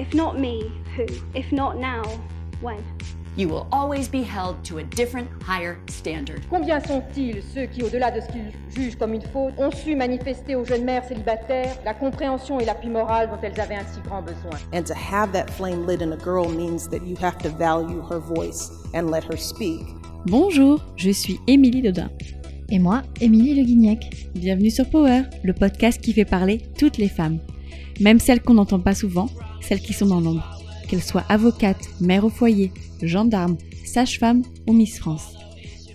If not me, who? If not now, when? You will always be held to a different, higher standard. Combien sont-ils ceux qui, au-delà de ce qu'ils jugent comme une faute, ont su manifester aux jeunes mères célibataires la compréhension et l'appui moral dont elles avaient un si grand besoin? And to have that flame lit in a girl means that you have to value her voice and let her speak. Bonjour, je suis Émilie Dodin. Et moi, Émilie Le Guignac. Bienvenue sur Power, le podcast qui fait parler toutes les femmes. Même celles qu'on n'entend pas souvent, celles qui sont dans l'ombre. Qu'elles soient avocates, mères au foyer, gendarmes, sages-femmes ou Miss France.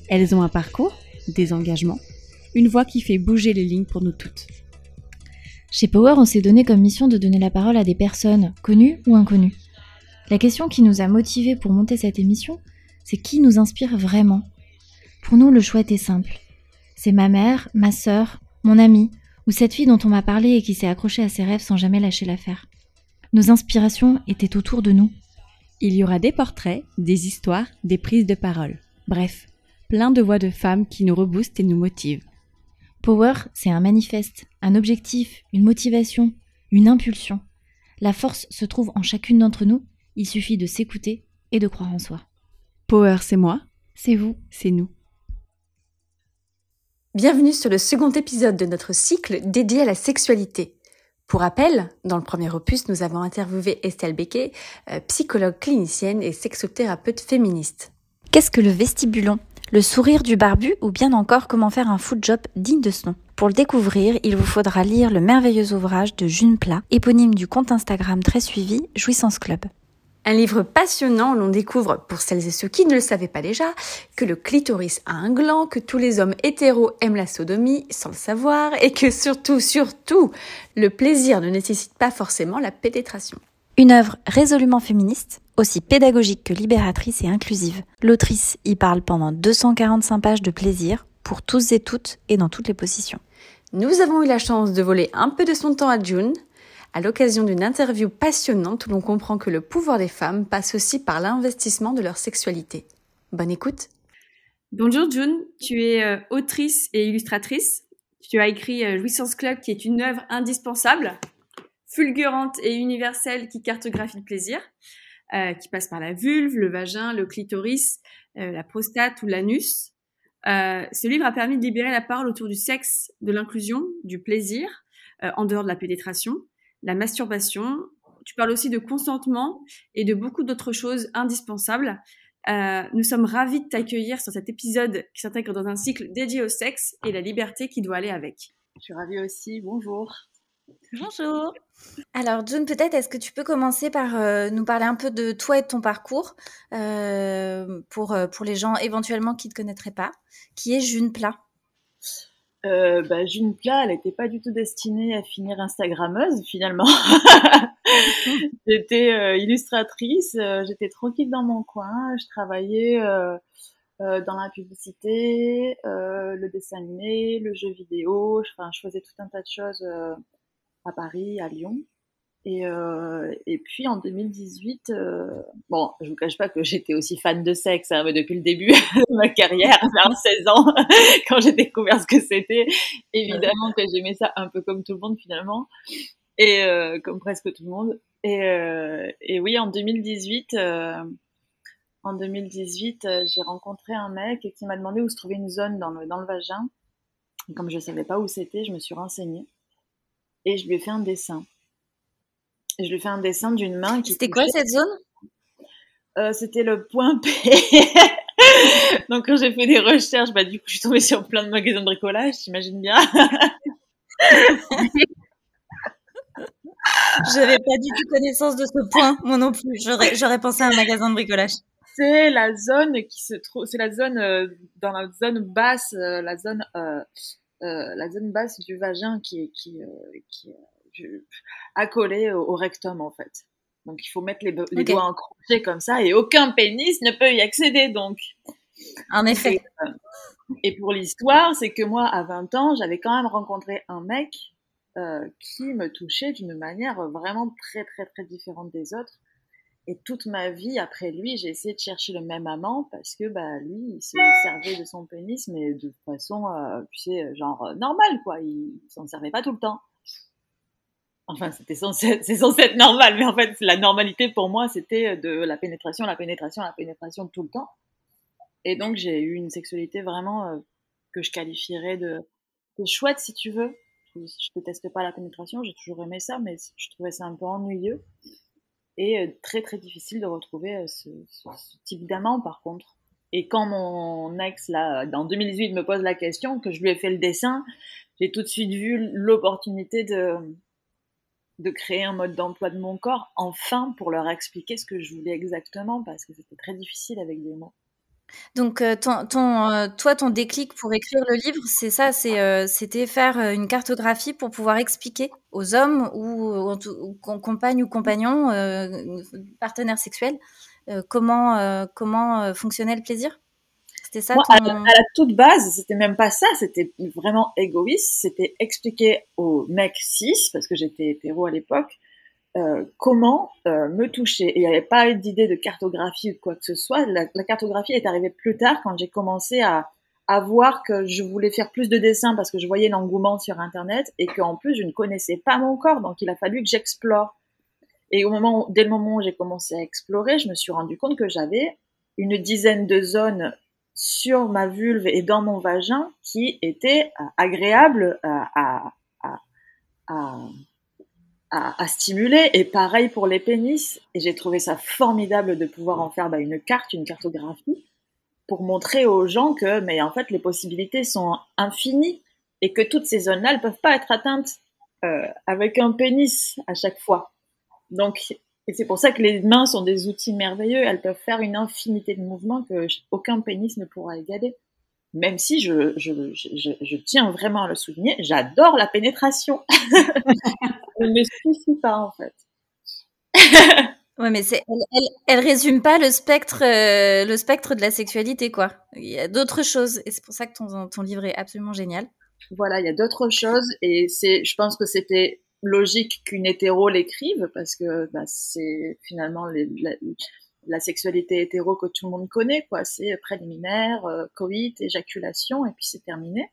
Elles ont un parcours, des engagements, une voix qui fait bouger les lignes pour nous toutes. Chez Power, on s'est donné comme mission de donner la parole à des personnes, connues ou inconnues. La question qui nous a motivés pour monter cette émission, c'est qui nous inspire vraiment? Pour nous, le choix était simple. C'est ma mère, ma sœur, mon amie, ou cette fille dont on m'a parlé et qui s'est accrochée à ses rêves sans jamais lâcher l'affaire. Nos inspirations étaient autour de nous. Il y aura des portraits, des histoires, des prises de parole. Bref, plein de voix de femmes qui nous reboostent et nous motivent. Power, c'est un manifeste, un objectif, une motivation, une impulsion. La force se trouve en chacune d'entre nous, il suffit de s'écouter et de croire en soi. Power, c'est moi, C'est vous. c'est nous. Bienvenue sur le second épisode de notre cycle dédié à la sexualité. Pour rappel, dans le premier opus, nous avons interviewé Estelle Becquet, euh, psychologue clinicienne et sexothérapeute féministe. Qu'est-ce que le vestibulon? Le sourire du barbu ou bien encore comment faire un food job digne de ce nom? Pour le découvrir, il vous faudra lire le merveilleux ouvrage de June Plat, éponyme du compte Instagram très suivi Jouissance Club. Un livre passionnant où l'on découvre, pour celles et ceux qui ne le savaient pas déjà, que le clitoris a un gland, que tous les hommes hétéros aiment la sodomie sans le savoir, et que surtout, surtout, le plaisir ne nécessite pas forcément la pénétration. Une œuvre résolument féministe, aussi pédagogique que libératrice et inclusive. L'autrice y parle pendant 245 pages de plaisir, pour tous et toutes et dans toutes les positions. Nous avons eu la chance de voler un peu de son temps à June, à l'occasion d'une interview passionnante où l'on comprend que le pouvoir des femmes passe aussi par l'investissement de leur sexualité. Bonne écoute Bonjour June, tu es euh, autrice et illustratrice. Tu as écrit euh, Jouissance Club qui est une œuvre indispensable, fulgurante et universelle qui cartographie le plaisir, euh, qui passe par la vulve, le vagin, le clitoris, la prostate ou l'anus. Ce livre a permis de libérer la parole autour du sexe, de l'inclusion, du plaisir, en dehors de la pénétration, la masturbation. Tu parles aussi de consentement et de beaucoup d'autres choses indispensables. Euh, nous sommes ravis de t'accueillir sur cet épisode qui s'intègre dans un cycle dédié au sexe et la liberté qui doit aller avec. Je suis ravie aussi. Bonjour. Bonjour. Alors June, peut-être est-ce que tu peux commencer par euh, nous parler un peu de toi et de ton parcours euh, pour, euh, pour les gens éventuellement qui ne te connaîtraient pas. Qui est June Plat? Euh, bah, June elle n'était pas du tout destinée à finir Instagrammeuse finalement. j'étais euh, illustratrice, euh, j'étais tranquille dans mon coin, je travaillais euh, euh, dans la publicité, euh, le dessin animé, le jeu vidéo, je, enfin, je faisais tout un tas de choses euh, à Paris, à Lyon. Et, euh, et puis en 2018, euh, bon, je vous cache pas que j'étais aussi fan de sexe hein, mais depuis le début de ma carrière, vers 16 ans, quand j'ai découvert ce que c'était. Évidemment que j'aimais ça un peu comme tout le monde finalement, et euh, comme presque tout le monde. Et, et oui, en 2018, euh, en 2018, euh, j'ai rencontré un mec qui m'a demandé où se trouvait une zone dans le dans le vagin. Et comme je savais pas où c'était, je me suis renseignée et je lui ai fait un dessin. Je lui ai fait un dessin d'une main qui. C'était quoi cette zone? Euh, C'était le point P. Donc quand j'ai fait des recherches, bah du coup je suis tombée sur plein de magasins de bricolage, t'imagines bien. J'avais pas du tout connaissance de ce point, moi non plus. J'aurais, pensé à un magasin de bricolage. C'est la zone qui se trouve, c'est la zone euh, dans la zone basse, euh, la zone, la zone basse du vagin qui du- accolée au, au rectum en fait. Donc il faut mettre les, les Ok. doigts en crochet comme ça et aucun pénis ne peut y accéder donc. En effet. Et pour l'histoire, c'est que moi, à 20 ans, j'avais quand même rencontré un mec euh, qui me touchait d'une manière vraiment très, très, très différente des autres. Et toute ma vie, après lui, j'ai essayé de chercher le même amant parce que bah, lui, il se servait de son pénis, mais de façon, euh, tu sais, genre euh, normale, quoi. Il s'en servait pas tout le temps. Enfin, c'était censé, c'est censé être normal, mais en fait, la normalité pour moi, c'était de la pénétration, la pénétration, la pénétration tout le temps. Et donc, j'ai eu une sexualité vraiment euh, que je qualifierais de, de chouette, si tu veux. Je, je déteste pas la pénétration, j'ai toujours aimé ça, mais je trouvais ça un peu ennuyeux et euh, très très difficile de retrouver euh, ce, ce, ce type d'amant, par contre. Et quand mon ex, là, en 2018, me pose la question, que je lui ai fait le dessin, j'ai tout de suite vu l'opportunité de, de créer un mode d'emploi de mon corps, enfin, pour leur expliquer ce que je voulais exactement, parce que c'était très difficile avec des mots. Donc, euh, euh, toi, ton déclic pour écrire le livre, c'est ça, euh, c'était faire une cartographie pour pouvoir expliquer aux hommes ou, ou compagnes ou compagnons, partenaires sexuels, comment fonctionnait le plaisir? C'était ça Moi, ton... à, la, à, la toute base, c'était même pas ça, c'était vraiment égoïste, c'était expliquer aux mecs cis, parce que j'étais hétéro à l'époque, euh, comment euh, me toucher. Et il n'y avait pas d'idée de cartographie ou quoi que ce soit. La, la cartographie est arrivée plus tard quand j'ai commencé à, à voir que je voulais faire plus de dessins parce que je voyais l'engouement sur Internet et qu'en plus je ne connaissais pas mon corps, donc il a fallu que j'explore. Et au moment, dès le moment où j'ai commencé à explorer, je me suis rendu compte que j'avais une dizaine de zones sur ma vulve et dans mon vagin qui étaient euh, agréables à, à, à, à à, stimuler. Et pareil pour les pénis. Et j'ai trouvé ça formidable de pouvoir en faire bah, une carte, une cartographie, pour montrer aux gens que, mais en fait, les possibilités sont infinies et que toutes ces zones-là, elles peuvent pas être atteintes euh, avec un pénis à chaque fois. Donc, et c'est pour ça que les mains sont des outils merveilleux. Elles peuvent faire une infinité de mouvements que aucun pénis ne pourra égaler. Même si je, je, je, je tiens vraiment à le souligner, j'adore la pénétration. ne me suffit pas en fait. ouais, mais c'est, elle, elle, elle, résume pas le spectre, euh, le spectre de la sexualité, quoi. Il y a d'autres choses, et c'est pour ça que ton, ton livre est absolument génial. Voilà, il y a d'autres choses, et c'est, je pense que c'était logique qu'une hétéro l'écrive, parce que bah, c'est finalement les, la, la, sexualité hétéro que tout le monde connaît, quoi. C'est préliminaire, euh, coït, éjaculation, et puis c'est terminé.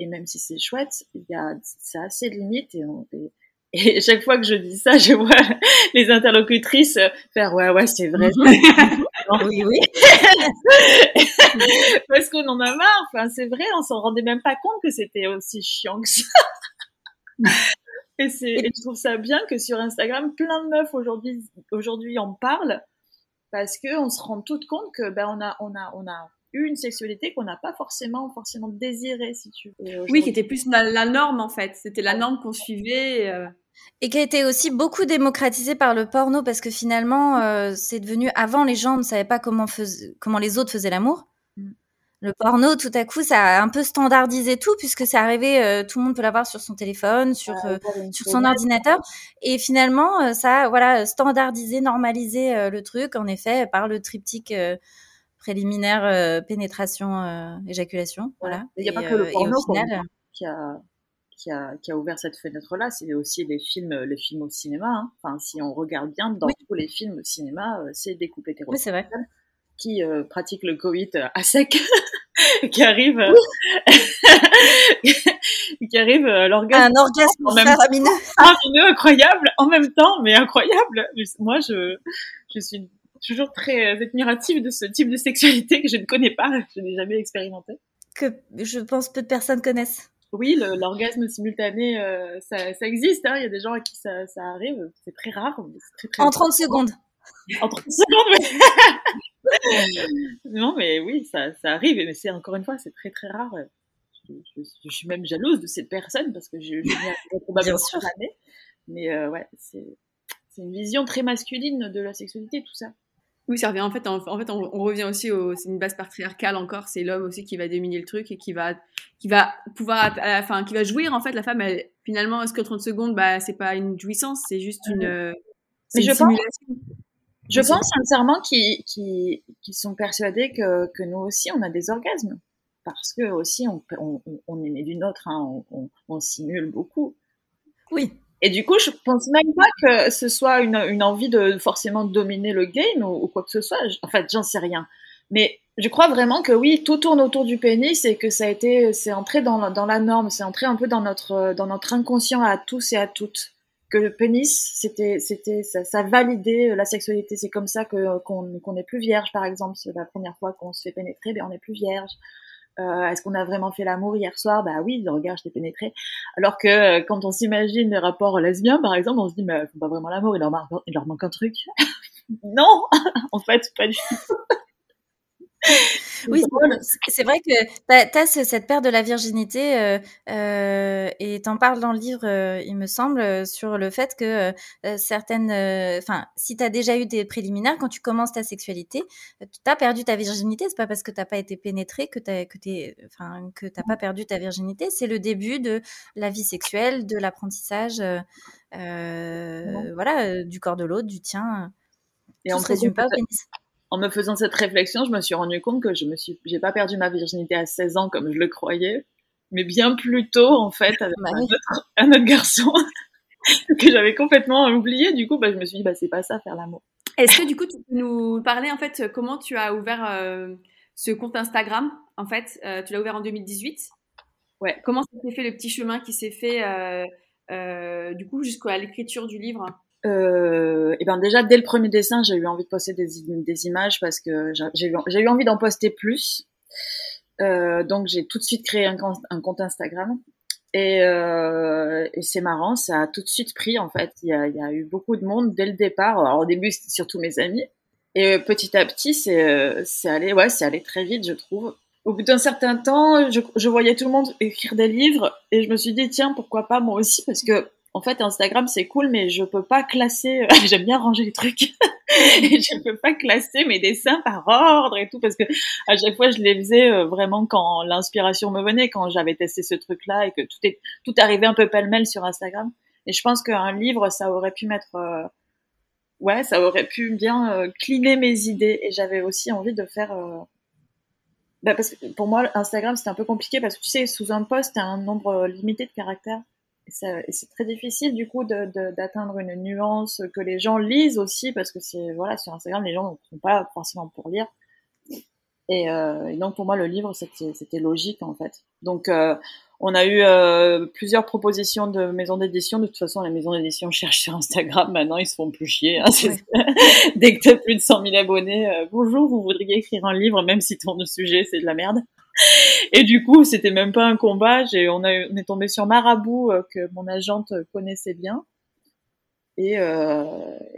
Et même si c'est chouette, il y a, c'est assez limite, et, on, et et chaque fois que je dis ça, je vois les interlocutrices faire ouais ouais c'est vrai. oui oui. Parce qu'on en a marre. Enfin c'est vrai, on s'en rendait même pas compte que c'était aussi chiant que ça. Et je trouve ça bien que sur Instagram, plein de meufs aujourd'hui aujourd'hui en parlent parce que on se rend toutes compte que ben on a on a on a eu une sexualité qu'on n'a pas forcément forcément désirée si tu veux. Oui, qui était plus la, la norme en fait. C'était la norme qu'on suivait. Euh... Et qui a été aussi beaucoup démocratisé par le porno parce que finalement, euh, c'est devenu avant les gens ne savaient pas comment, fais... comment les autres faisaient l'amour. Le porno, tout à coup, ça a un peu standardisé tout puisque c'est arrivé, euh, tout le monde peut l'avoir sur son téléphone, sur euh, sur son ordinateur, et finalement, euh, ça a voilà standardisé, normalisé euh, le truc. En effet, par le triptyque euh, préliminaire, pénétration, éjaculation, voilà. Il n'y a pas que le porno final, qui a qui a, qui a ouvert cette fenêtre-là, c'est aussi les films, les films au cinéma. Hein. Enfin, si on regarde bien, dans oui. tous les films au cinéma, c'est des couples hétérosexuels oui, qui euh, pratiquent le Covid à sec, qui arrivent, qui arrivent à l'orgasme. Un orgasme en même faramineux. faramineux, incroyable, en même temps, mais incroyable. Moi, je, je suis toujours très admirative de ce type de sexualité que je ne connais pas, je n'ai jamais expérimenté. Que je pense peu de personnes connaissent oui, l'orgasme simultané, euh, ça, ça, existe. Hein. Il y a des gens à qui ça, ça arrive. C'est très rare. Très, très en 30 secondes. En 30 secondes, mais... non, mais oui, ça, ça arrive. Mais c'est encore une fois, c'est très très rare. Je, je, je, suis même jalouse de cette personne parce que je, je probablement année. Mais euh, ouais, c'est une vision très masculine de la sexualité, tout ça. Oui, ça revient en fait. En, en fait, on, on, revient aussi au. C'est une base patriarcale encore. C'est l'homme aussi qui va dominer le truc et qui va, qui va pouvoir, enfin, qui va jouir en fait. La femme, elle, finalement, est-ce que 30 secondes, bah, c'est pas une jouissance, c'est juste une. Euh, c'est une je simulation? Pense, je pense sincèrement qu'ils qui, qui sont persuadés que, que nous aussi, on a des orgasmes. Parce que aussi, on, on, on est né d'une autre. Hein, on, on simule beaucoup. Oui. Et du coup, je pense même pas que ce soit une, une envie de forcément dominer le game ou, ou quoi que ce soit. En fait, j'en sais rien. Mais je crois vraiment que oui, tout tourne autour du pénis et que ça a été, c'est entré dans, dans la norme, c'est entré un peu dans notre, dans notre inconscient à tous et à toutes. Que pénis, c'était, c'était, ça, ça, validait la sexualité. C'est comme ça que qu'on qu'on est plus vierge, par exemple. C'est la première fois qu'on se fait pénétrer, ben on est plus vierge. Euh, Est-ce qu'on a vraiment fait l'amour hier soir? Bah oui, regarde, je t'ai pénétré. Alors que euh, quand on s'imagine les rapports lesbiens, par exemple, on se dit mais ils font pas vraiment l'amour, il leur manque un truc. non, en fait, pas du tout. Oui, c'est vrai que tu as, cette perte de la virginité euh, euh, et t'en parles dans le livre, euh, il me semble, sur le fait que certaines, enfin, si tu as déjà eu des préliminaires, quand tu commences ta sexualité, tu as perdu ta virginité. C'est pas parce que t'as pas été pénétré que t'as que t'es, enfin, que t'as pas perdu ta virginité. C'est le début de la vie sexuelle, de l'apprentissage, voilà, du corps de l'autre, du tien. Et on se résume pas au pénis en me faisant cette réflexion, je me suis rendu compte que je me suis, j'ai pas perdu ma virginité à 16 ans comme je le croyais, mais bien plus tôt, en fait, avec bah un, autre, garçon que j'avais complètement oublié. Du coup, bah, je me suis dit, bah, c'est pas ça, faire l'amour. Est-ce que du coup, tu peux nous parler, en fait, comment tu as ouvert euh, ce compte Instagram En fait, euh, tu l'as ouvert en 2018. Ouais. Comment s'est fait le petit chemin qui s'est fait, euh, du coup, jusqu'à l'écriture du livre? Euh, et ben déjà dès le premier dessin, j'ai eu envie de poster des, images parce que j'ai eu, envie d'en poster plus. Euh, donc j'ai tout de suite créé un, compte Instagram et, euh, et c'est marrant, ça a tout de suite pris en fait. Il y a, eu beaucoup de monde dès le départ. Alors au début c'était surtout mes amis et petit à petit c'est c'est allé ouais c'est allé très vite je trouve. Au bout d'un certain temps, je, je voyais tout le monde écrire des livres et je me suis dit tiens pourquoi pas moi aussi parce que en fait, Instagram, c'est cool, mais je peux pas classer, euh, j'aime bien ranger les trucs, et je peux pas classer mes dessins par ordre et tout, parce que à chaque fois, je les faisais euh, vraiment quand l'inspiration me venait, quand j'avais testé ce truc-là et que tout est, tout arrivait un peu pêle-mêle sur Instagram. Et je pense qu'un livre, ça aurait pu mettre, euh, ouais, ça aurait pu bien cliner mes idées, et j'avais aussi envie de faire, bah parce que pour moi, Instagram, c'était un peu compliqué parce que tu sais, sous un post, t'as un nombre limité de caractères c'est très difficile du coup d'atteindre une nuance que les gens lisent aussi parce que c'est voilà sur Instagram les gens ne sont pas forcément pour lire. Et, euh, et, donc pour moi le livre c'était logique en fait. Donc euh, on a eu euh, plusieurs propositions de maisons d'édition. De toute façon les maisons d'édition cherchent sur Instagram. Maintenant ils se font plus chier hein, dès que tu as plus de 100 000 abonnés euh, bonjour vous voudriez écrire un livre même si ton sujet c'est de la merde et du coup, c'était même pas un combat. On, est tombé sur Marabout euh, que mon agente connaissait bien. Et, euh,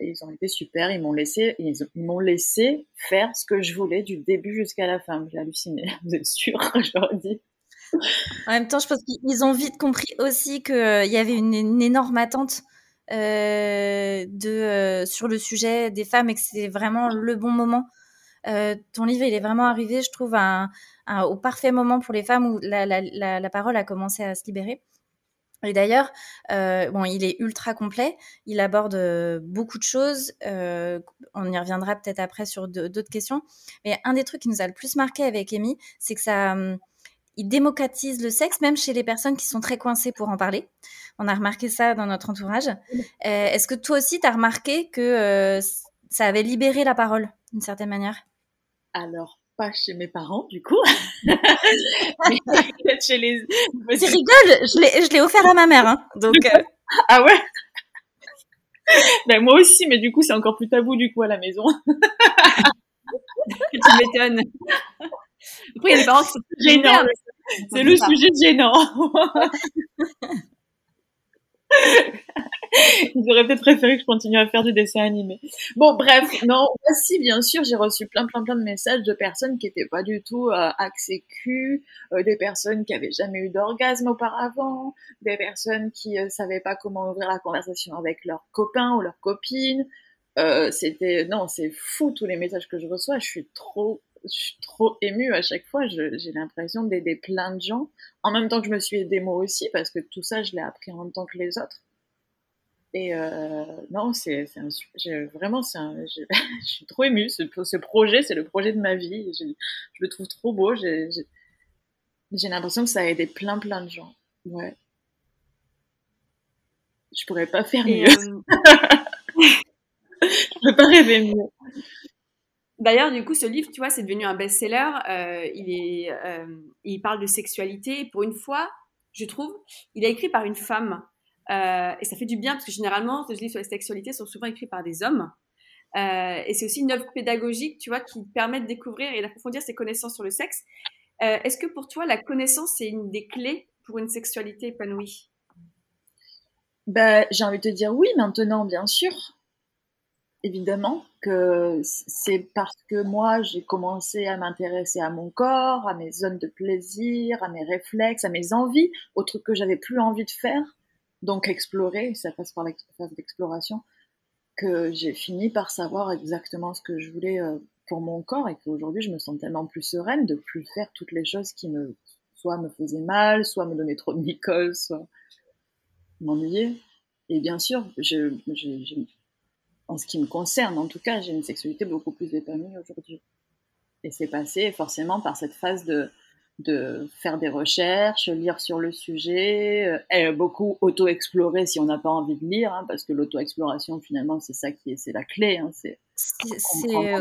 ils ont été super. Ils m'ont laissé, ils, m'ont laissé faire ce que je voulais du début jusqu'à la fin. J'ai halluciné. Vous êtes sûr Je leur dis. En même temps, je pense qu'ils ont vite compris aussi qu'il euh, y avait une, énorme attente sur le sujet des femmes et que c'était vraiment le bon moment. Ton livre, il est vraiment arrivé, je trouve, à un, au parfait moment pour les femmes où la, la, la, la parole a commencé à se libérer. Et d'ailleurs, euh, bon, il est ultra complet. Il aborde euh, beaucoup de choses. Euh, on y reviendra peut-être après sur d'autres questions. Mais un des trucs qui nous a le plus marqué avec Amy, c'est que ça, hum, il démocratise le sexe, même chez les personnes qui sont très coincées pour en parler. On a remarqué ça dans notre entourage. Euh, est-ce que toi aussi, tu as remarqué que euh, ça avait libéré la parole d'une certaine manière? Alors, pas chez mes parents, du coup. mais chez les. Tu rigoles, je l'ai offert à ma mère, hein. Donc. Euh. Ah ouais? ben moi aussi, mais du coup c'est encore plus tabou du coup à la maison. tu m'étonnes. Après il y a des parents qui sont gênants. C'est le sujet gênant. Ils auraient peut-être préféré que je continue à faire du dessin animé. Bon, bref, non, si, bien sûr, j'ai reçu plein, plein, plein de messages de personnes qui étaient pas du tout euh, axées cul, euh, des personnes qui avaient jamais eu d'orgasme auparavant, des personnes qui euh, savaient pas comment ouvrir la conversation avec leurs copains ou leurs copines. Euh, c'était, non, c'est fou tous les messages que je reçois. Je suis trop je suis trop émue à chaque fois. J'ai l'impression d'aider plein de gens. En même temps que je me suis aidée moi aussi, parce que tout ça, je l'ai appris en même temps que les autres. Et euh, non, c'est vraiment, un, je, je, suis trop émue. Ce, ce projet, c'est le projet de ma vie. Je, je le trouve trop beau. J'ai l'impression que ça a aidé plein, plein de gens. Ouais. Je pourrais pas faire mieux. Euh... je peux pas rêver mieux. D'ailleurs, du coup, ce livre, tu vois, c'est devenu un best-seller. Euh, il est, euh, il parle de sexualité. Pour une fois, je trouve, il est écrit par une femme. et ça fait du bien parce que généralement, les livres sur la sexualité sont souvent écrits par des hommes. et c'est aussi une œuvre pédagogique, tu vois, qui permet de découvrir et d'approfondir ses connaissances sur le sexe. Est-ce que pour toi, la connaissance, c'est une des clés pour une sexualité épanouie? Ben, J'ai envie de te dire oui maintenant, bien sûr. Évidemment que c'est parce que moi, j'ai commencé à m'intéresser à mon corps, à mes zones de plaisir, à mes réflexes, à mes envies, aux trucs que j'avais plus envie de faire. Donc explorer, ça passe par la phase d'exploration, que j'ai fini par savoir exactement ce que je voulais euh, pour mon corps et qu'aujourd'hui je me sens tellement plus sereine de plus faire toutes les choses qui me soit me faisaient mal, soit me donnaient trop de nicole, soit m'ennuyer. Et bien sûr, je, en ce qui me concerne, en tout cas, j'ai une sexualité beaucoup plus épanouie aujourd'hui. Et c'est passé forcément par cette phase de, de faire des recherches, lire sur le sujet, euh, et beaucoup auto-explorer si on n'a pas envie de lire, hein, parce que l'auto-exploration, finalement, c'est ça qui est, c'est la clé. Hein, c'est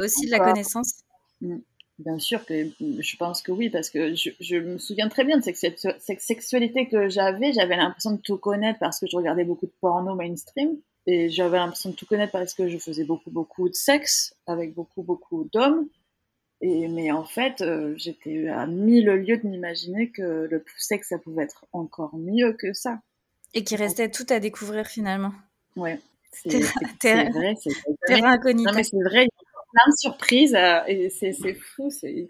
aussi de la connaissance. Mmh. Bien sûr que je pense que oui, parce que je, je me souviens très bien de cette, cette sexualité que j'avais. J'avais l'impression de tout connaître parce que je regardais beaucoup de porno mainstream. Et j'avais l'impression de tout connaître parce que je faisais beaucoup, beaucoup de sexe avec beaucoup, beaucoup d'hommes. Et, mais en fait, euh, j'étais à mille lieues de m'imaginer que le sexe, ça pouvait être encore mieux que ça. Et qu'il restait tout à découvrir finalement. Ouais. C'est vrai. C'est. Non, mais c'est vrai, plein de surprises euh, et c'est fou. C'est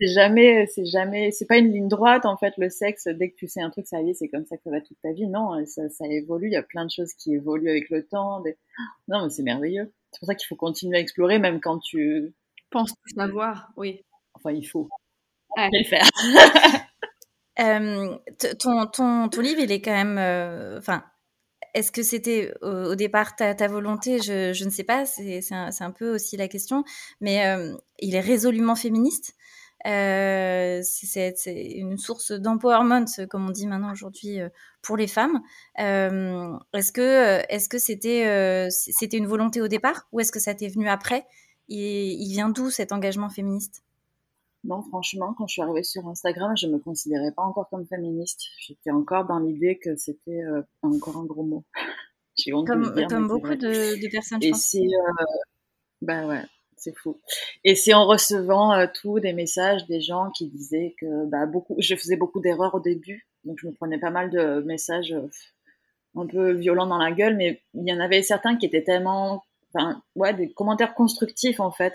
jamais, c'est jamais, c'est pas une ligne droite en fait. Le sexe, dès que tu sais un truc, ça y est, c'est comme ça que ça va toute ta vie. Non, ça, ça évolue. Il y a plein de choses qui évoluent avec le temps. Non, mais c'est merveilleux. C'est pour ça qu'il faut continuer à explorer, même quand tu penses tout savoir. Oui. Enfin, il faut le faire. euh, ton, ton, ton livre, il est quand même, euh, enfin, est-ce que c'était au départ ta, volonté? Je, ne sais pas, c'est un, peu aussi la question, mais euh, il est résolument féministe. Euh, c'est une source d'empowerment, comme on dit maintenant aujourd'hui, euh, pour les femmes. est-ce que est-ce que c'était c'était une volonté au départ ou est-ce que ça t'est venu après? Il vient d'où cet engagement féministe? Non, franchement, quand je suis arrivée sur Instagram, je me considérais pas encore comme féministe. J'étais encore dans l'idée que c'était euh, encore un gros mot. Comme, dire, beaucoup de, de, personnes. Et c'est, euh, bah ouais, c'est fou. Et c'est en recevant euh, tout des messages des gens qui disaient que bah beaucoup, je faisais beaucoup d'erreurs au début, donc je me prenais pas mal de messages euh, un peu violents dans la gueule, mais il y en avait certains qui étaient tellement, enfin ouais, des commentaires constructifs en fait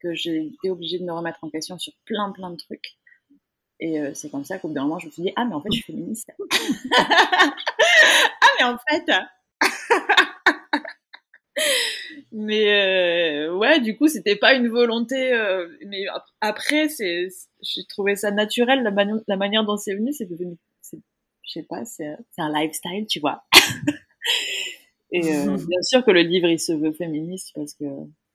que j'ai été obligée de me remettre en question sur plein plein de trucs. Et euh, c'est comme ça qu'au bout d'un moment, je me suis dit, ah, mais en fait, je suis féministe. ah, mais en fait. mais euh, ouais, du coup, c'était pas une volonté. Euh, mais après, c'est, j'ai trouvé ça naturel. La, la manière dont c'est venu, c'est devenu. Je sais pas, c'est un lifestyle, tu vois. Et bien sûr que le livre, il se veut féministe parce que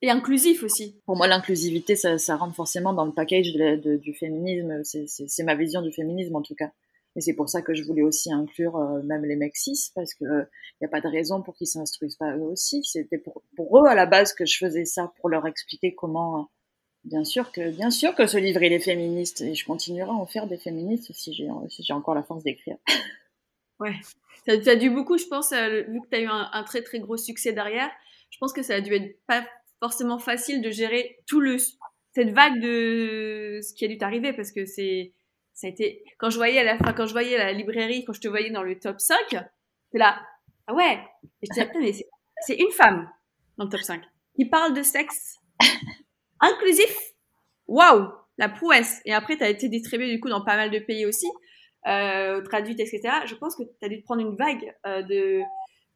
et inclusif aussi. Pour moi, l'inclusivité, ça, ça, rentre forcément dans le package de, du féminisme. C'est ma vision du féminisme en tout cas. Et c'est pour ça que je voulais aussi inclure euh, même les mecs cis, parce que il euh, n'y a pas de raison pour qu'ils s'instruisent pas eux aussi. C'était pour, pour, eux à la base que je faisais ça, pour leur expliquer comment. Euh, bien sûr que bien sûr que ce livre il est féministe et je continuerai à en faire des féministes si j'ai si j'ai encore la force d'écrire. Ouais, ça, a dû beaucoup, je pense, vu que tu as eu un, un, très très gros succès derrière. Je pense que ça a dû être pas forcément facile de gérer tout le cette vague de ce qui a dû t'arriver parce que c'est ça a été quand je voyais à la fin quand je voyais la librairie quand je te voyais dans le top 5 c'est là ah ouais. Et je mais c'est une femme dans le top 5 qui parle de sexe inclusif. Waouh la prouesse. Et après tu as été distribué du coup dans pas mal de pays aussi euh, traduite etc je pense que tu as dû te prendre une vague euh, de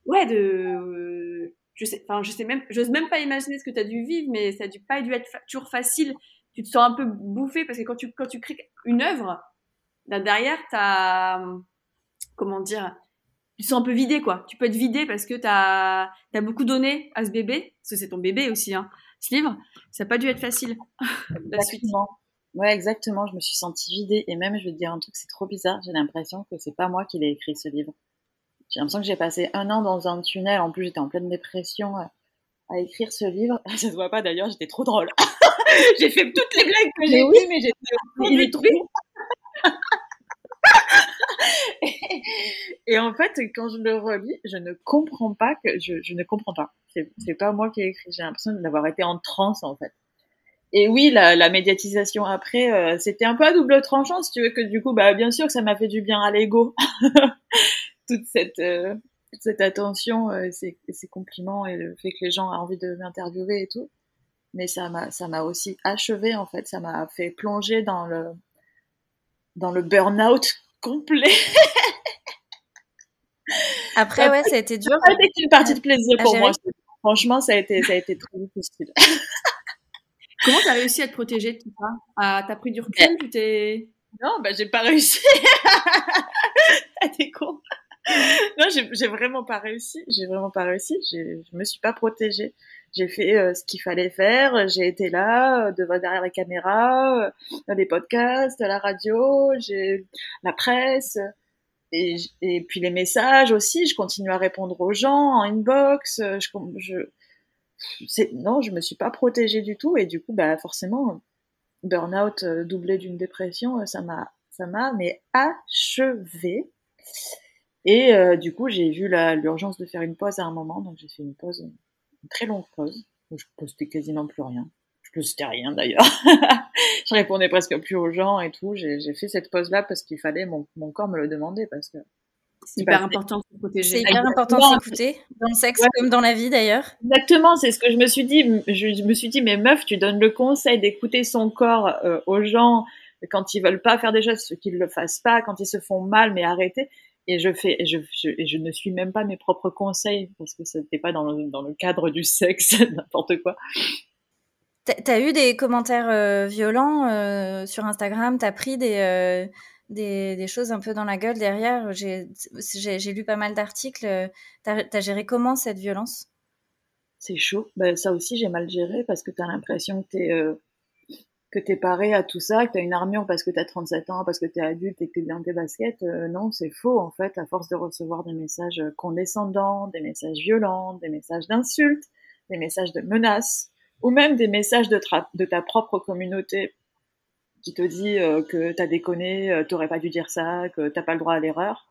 ouais de je sais, enfin, je sais même, j'ose même pas imaginer ce que tu as dû vivre, mais ça a dû pas dû être toujours facile. Tu te sens un peu bouffé parce que quand tu, quand tu crées une œuvre, là derrière, t'as, comment dire, tu te sens un peu vidé, quoi. Tu peux être vidé parce que t'as, as beaucoup donné à ce bébé, parce que c'est ton bébé aussi, hein, ce livre. Ça n'a pas dû être facile, la. Ouais, exactement. Je me suis sentie vidée. Et même, je vais te dire un truc, c'est trop bizarre. J'ai l'impression que c'est pas moi qui l'ai écrit, ce livre. J'ai l'impression que j'ai passé un an dans un tunnel. En plus, j'étais en pleine dépression euh, à, écrire ce livre. Ça se voit pas d'ailleurs, j'étais trop drôle. j'ai fait toutes les blagues que j'ai oui. mais j'étais il est trop. et, en fait, quand je le relis, je ne comprends pas que je, je ne comprends pas. C'est pas moi qui ai écrit. J'ai l'impression d'avoir été en transe en fait. Et oui, la, la médiatisation après, euh, c'était un peu à double tranchant, si tu veux que du coup, bah bien sûr que ça m'a fait du bien à l'ego, toute cette euh, toute cette attention, euh, ces, ces compliments et le fait que les gens aient envie de m'interviewer et tout. Mais ça m'a ça m'a aussi achevé en fait, ça m'a fait plonger dans le dans le burn-out complet. Après, ouais, ça a été dur. Ça a été une partie de plaisir pour moi. Franchement, ça a été, ça a été très difficile. Comment t'as réussi à te protéger de tout ça? Ah, T'as pris du recul? Tu t'es Non, bah j'ai pas réussi. T'es con. Non, j'ai vraiment pas réussi. J'ai vraiment pas réussi. Je me suis pas protégée. J'ai fait euh, ce qu'il fallait faire. J'ai été là, euh, devant derrière la caméra, euh, les podcasts, la radio, j'ai la presse. Et, et, puis les messages aussi, je continue à répondre aux gens en inbox. Je, je, non, je me suis pas protégée du tout et du coup, bah forcément, burn-out doublé d'une dépression, ça m'a, ça m'a mais achevé. Et du coup, j'ai vu l'urgence de faire une pause à un moment, donc j'ai fait une pause une très longue pause où je postais quasiment plus rien. Je postais rien d'ailleurs. je répondais presque plus aux gens et tout. J'ai fait cette pause-là parce qu'il fallait, mon, mon corps me le demandait parce que c'est hyper important de se protéger. C'est hyper important de s'écouter, dans le sexe comme dans la vie d'ailleurs. Exactement, c'est ce que je me suis dit. Je, me suis dit, mais meuf, tu donnes le conseil d'écouter son corps euh, aux gens quand ils veulent pas faire des choses, qu'ils le fassent pas, quand ils se font mal, mais arrêtez et je fais je, je, je, ne suis même pas mes propres conseils parce que ce n'était pas dans le, dans le cadre du sexe n'importe quoi T'as eu des commentaires euh, violents euh, sur Instagram? T'as pris des, euh, des, des, choses un peu dans la gueule derrière? J'ai lu pas mal d'articles. T'as as géré comment cette violence? C'est chaud. Ben, ça aussi, j'ai mal géré parce que t'as l'impression que t'es que t'es paré à tout ça, que t'as une armure parce que t'as 37 ans, parce que t'es adulte et que t'es bien tes baskets. Euh, non, c'est faux en fait, à force de recevoir des messages condescendants, des messages violents, des messages d'insultes, des messages de menaces, ou même des messages de, de ta propre communauté qui te dit euh, que t'as déconné, euh, t'aurais pas dû dire ça, que t'as pas le droit à l'erreur.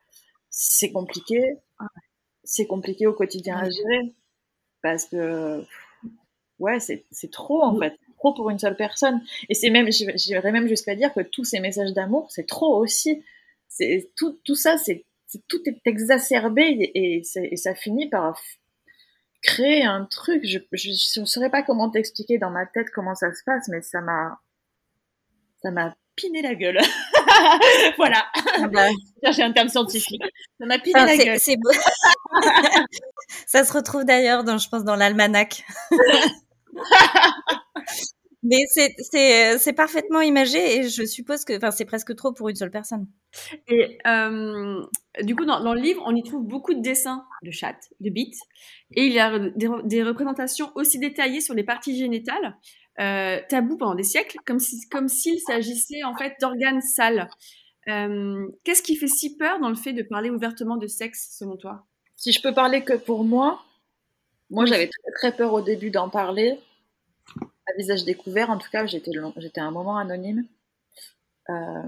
C'est compliqué. C'est compliqué au quotidien à gérer. Parce que, ouais, c'est trop en fait trop pour une seule personne. Et c'est même, j'irais même jusqu'à dire que tous ces messages d'amour, c'est trop aussi. C'est tout, tout ça, c'est tout est exacerbé et, et, ça finit par créer un truc. Je ne saurais pas comment t'expliquer dans ma tête comment ça se passe, mais ça m'a ça m'a piné la gueule. voilà. Ah bah. J'ai un terme scientifique. Ça m'a piné la gueule. C'est beau. ça se retrouve d'ailleurs, dans, je pense, dans l'almanach. Mais c'est parfaitement imagé et je suppose que c'est presque trop pour une seule personne. Et euh, du coup, dans, le livre, on y trouve beaucoup de dessins de chattes, de bites, et il y a des, représentations aussi détaillées sur les parties génitales, euh, tabous pendant des siècles, comme s'il comme s'il s'agissait en fait d'organes sales. Euh, qu'est-ce qui fait si peur dans le fait de parler ouvertement de sexe, selon toi? Si je peux parler que pour moi, moi j'avais très, très peur au début d'en parler visage découvert, en tout cas, j'étais, j'étais un moment anonyme. Euh,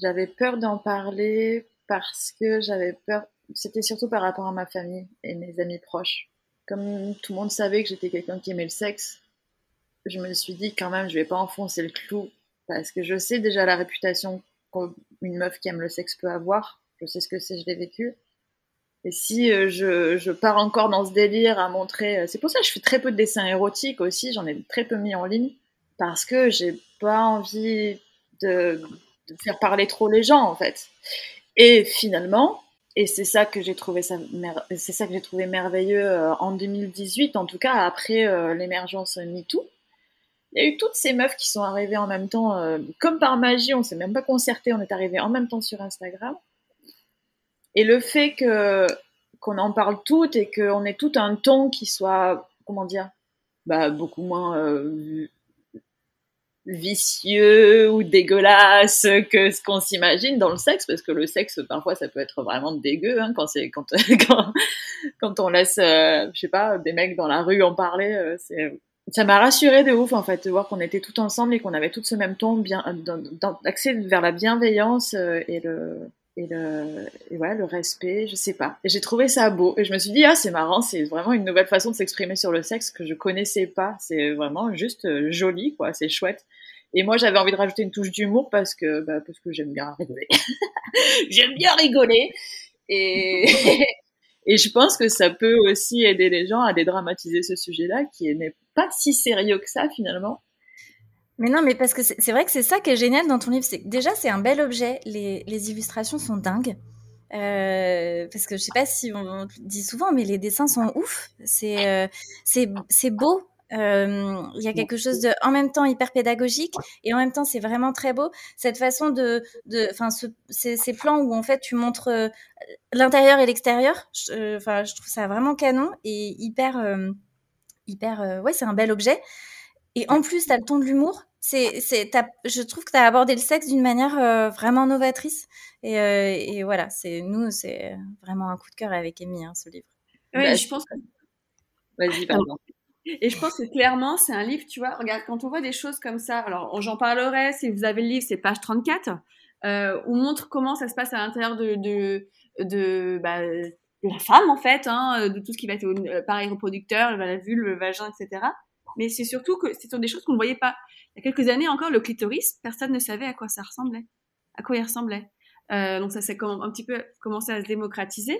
j'avais peur d'en parler parce que j'avais peur, c'était surtout par rapport à ma famille et mes amis proches. Comme tout le monde savait que j'étais quelqu'un qui aimait le sexe, je me suis dit quand même, je vais pas enfoncer le clou parce que je sais déjà la réputation qu'une meuf qui aime le sexe peut avoir. Je sais ce que c'est, je l'ai vécu. Et si euh, je, pars encore dans ce délire à montrer, euh, c'est pour ça que je fais très peu de dessins érotiques aussi, j'en ai très peu mis en ligne, parce que j'ai pas envie de, faire parler trop les gens en fait. Et finalement, et c'est ça que j'ai trouvé trouvé merveilleux euh, en 2018, en tout cas après l'émergence MeToo. Il y a eu toutes ces meufs qui sont arrivées en même temps, comme par magie, on s'est même pas concerté, on est arrivé en même temps sur Instagram. Et le fait que qu'on en parle toutes et qu'on ait tout un ton qui soit, comment dire, bah, beaucoup moins euh, vicieux ou dégueulasse que ce qu'on s'imagine dans le sexe, parce que le sexe, parfois, ça peut être vraiment dégueu hein, quand, c'est, quand, quand, quand, on laisse, euh, je sais pas, des mecs dans la rue en parler. Euh, c'est, ça m'a rassuré de ouf, en fait, de voir qu'on était tout ensemble et qu'on avait tout ce même ton, bien, d'accès vers la bienveillance et le et le, ouais, le respect, je sais pas. J'ai trouvé ça beau. Et je me suis dit, ah, c'est marrant, c'est vraiment une nouvelle façon de s'exprimer sur le sexe que je connaissais pas. C'est vraiment juste euh, joli, quoi, c'est chouette. Et moi, j'avais envie de rajouter une touche d'humour parce que, bah, parce que j'aime bien rigoler. j'aime bien rigoler. Et, et je pense que ça peut aussi aider les gens à dédramatiser ce sujet-là qui n'est pas si sérieux que ça, finalement. Mais non, mais parce que c'est vrai que c'est ça qui est génial dans ton livre. C'est déjà c'est un bel objet. Les, les illustrations sont dingues. Euh, parce que je sais pas si on, le dit souvent, mais les dessins sont ouf. C'est euh, c'est beau. Euh, il y a quelque chose de en même temps hyper pédagogique et en même temps c'est vraiment très beau cette façon de de enfin ce, ces, plans où en fait tu montres euh, l'intérieur et l'extérieur enfin je, trouve ça vraiment canon et hyper euh, hyper ouais c'est un bel objet et en plus, tu as le ton de l'humour. C'est, c'est, je trouve que tu as abordé le sexe d'une manière euh, vraiment novatrice. Et, euh, et voilà, c'est nous, c'est vraiment un coup de cœur avec Amy, hein, ce livre. Oui, bah, je pense que... Vas-y, pardon. Et je pense que clairement, c'est un livre, tu vois, regarde, quand on voit des choses comme ça, alors j'en parlerai, si vous avez le livre, c'est page 34, euh, on montre comment ça se passe à l'intérieur de, de, de, bah, de la femme, en fait, hein, de tout ce qui va être euh, pareil reproducteur, la vulve, le vagin, etc mais c'est surtout que ce sont des choses qu'on ne voyait pas. Il y a quelques années encore, le clitoris, personne ne savait à quoi ça ressemblait, à quoi il ressemblait. Euh, donc ça s'est un petit peu commencé à se démocratiser.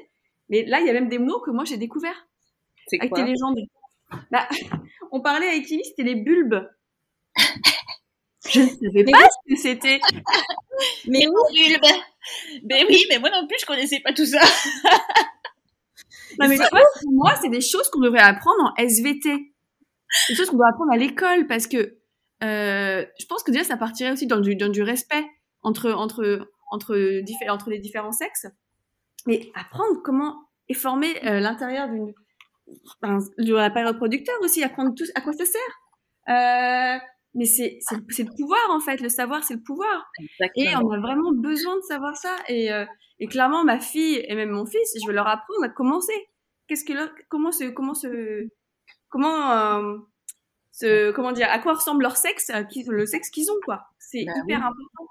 Mais là, il y a même des mots que moi j'ai découverts. C'est quoi Avec tes légendes. Bah, on parlait avec Kimi, c'était les bulbes. Je ne savais pas ce que c'était. Mais oui, bulbes. Mais oui, mais moi non plus, je connaissais pas tout ça. non, mais tu vois, pour moi, c'est des choses qu'on devrait apprendre en SVT des choses qu'on doit apprendre à l'école parce que euh, je pense que déjà ça partirait aussi dans du, dans du respect entre entre entre, entre les différents sexes, mais apprendre comment est formé euh, l'intérieur d'une de l'appareil reproducteur aussi, apprendre tout, à quoi ça sert. Euh, mais c'est le pouvoir en fait, le savoir c'est le pouvoir. Et on a vraiment besoin de savoir ça. Et, et clairement ma fille et même mon fils, je vais leur apprendre à commencer. Qu'est-ce comment se comment euh, comment dire à quoi ressemble leur sexe, euh, le sexe qu'ils ont quoi. C'est bah hyper important.